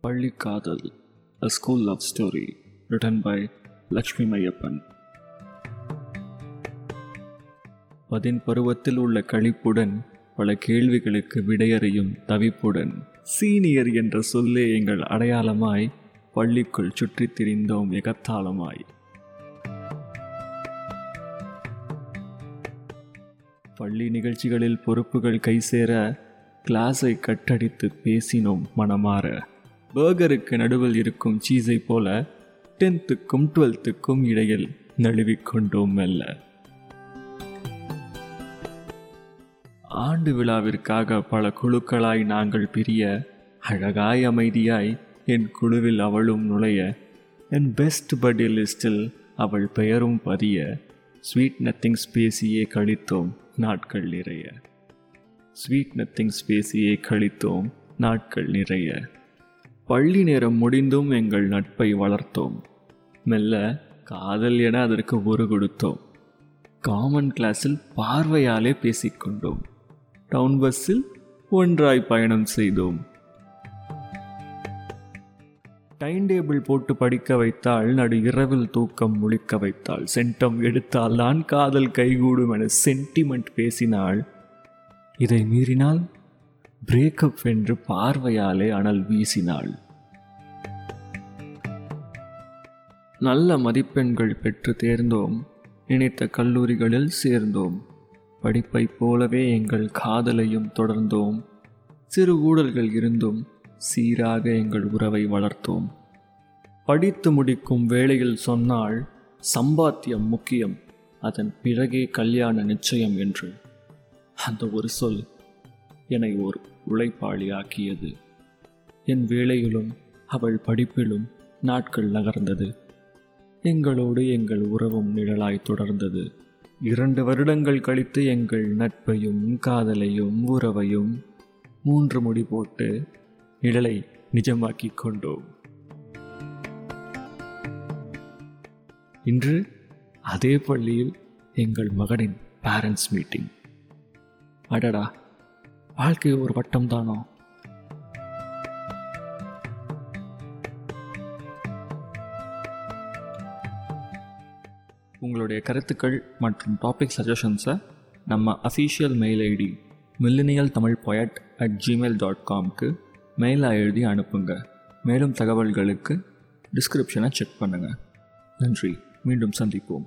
பள்ளி காதல் A School Love Story written by Lakshmi Maiyappan பதின் பருவத்தில் உள்ள கழிப்புடன் பல கேள்விகளுக்கு விடையறியும் தவிப்புடன் சீனியர் என்ற சொல்லே எங்கள் அடையாளமாய் பள்ளிக்குள் சுற்றித் திரிந்தோம் எகத்தாளமாய். பள்ளி நிகழ்ச்சிகளில் பொறுப்புகள் கை சேர கிளாஸை கட்டடித்து பேசினோம் மனமாற. பர்கருக்கு நடுவில் இருக்கும் சீஸை போல டென்த்துக்கும் டுவெல்த்துக்கும் இடையில் நழுவிக்கொண்டோம் மெல்ல. ஆண்டு விழாவிற்காக பல குழுக்களாய் நாங்கள் பிரிய அழகாய் அமைதியாய் என் குழுவில் அவளும் நுழைய என் பெஸ்ட் படி லிஸ்டில் அவள் பெயரும் பதிய ஸ்வீட் நத்திங்ஸ் பேசியே கழித்தோம் நாட்கள் நிறைய. ஸ்வீட் நத்திங்ஸ் பேசியே கழித்தோம் நாட்கள் நிறைய. பள்ளி நேரம் முடிந்தும் எங்கள் நட்பை வளர்த்தோம். மெல்ல காதல் என அதற்கு ஒரு கொடுத்தோம். காமன் கிளாஸில் பார்வையாலே பேசிக்கொண்டோம் டவுன் பஸ்ஸில் ஒன்றாய் பயணம் செய்தோம். டைம் டேபிள் போட்டு படிக்க வைத்தால் நடு இரவில் தூக்கம் முழிக்க வைத்தாள் சென்டம் எடுத்தால் தான் காதல் கைகூடும் என சென்டிமெண்ட் பேசினாள் இதை மீறினால் பிரேக்கப் என்று பார்வையாலே அனல் வீசினாள். நல்ல மதிப்பெண்கள் பெற்று தேர்ந்தோம். நினைத்த கல்லூரிகளில் சேர்ந்தோம். படிப்பை போலவே எங்கள் காதலையும் தொடர்ந்தோம். சிறு ஊழல்கள் இருந்தும் சீராக எங்கள் உறவை வளர்த்தோம். படித்து முடிக்கும் வேளையில் சொன்னால் சம்பாத்தியம் முக்கியம். அதன் பிறகே கல்யாண நிச்சயம் என்று. அந்த ஒரு சொல் என்னை ஓர் உழைப்பாளியாக்கியது. என் வேலையிலும் அவள் படிப்பிலும் நாட்கள் நகர்ந்தது. எங்களோடு எங்கள் உறவும் நிழலாய் தொடர்ந்தது. இரண்டு வருடங்கள் கழித்து எங்கள் நட்பையும் காதலையும் உறவையும் மூன்று முடி போட்டு நிழலை நிஜமாக்கிக் கொண்டோம். இன்று அதே பள்ளியில் எங்கள் மகனின் பேரண்ட்ஸ் மீட்டிங் அடடா! வாழ்க்கை ஒரு வட்டம் தானோ உங்களுடைய கருத்துக்கள் மற்றும் டாபிக் சஜஷன்ஸை நம்ம official mail ID millennial Tamil poet at Gmail dot காம்க்கு மெயிலாக எழுதி அனுப்புங்க. மேலும் தகவல்களுக்கு டிஸ்கிரிப்ஷனை செக் பண்ணுங்கள் நன்றி. மீண்டும் சந்திப்போம்.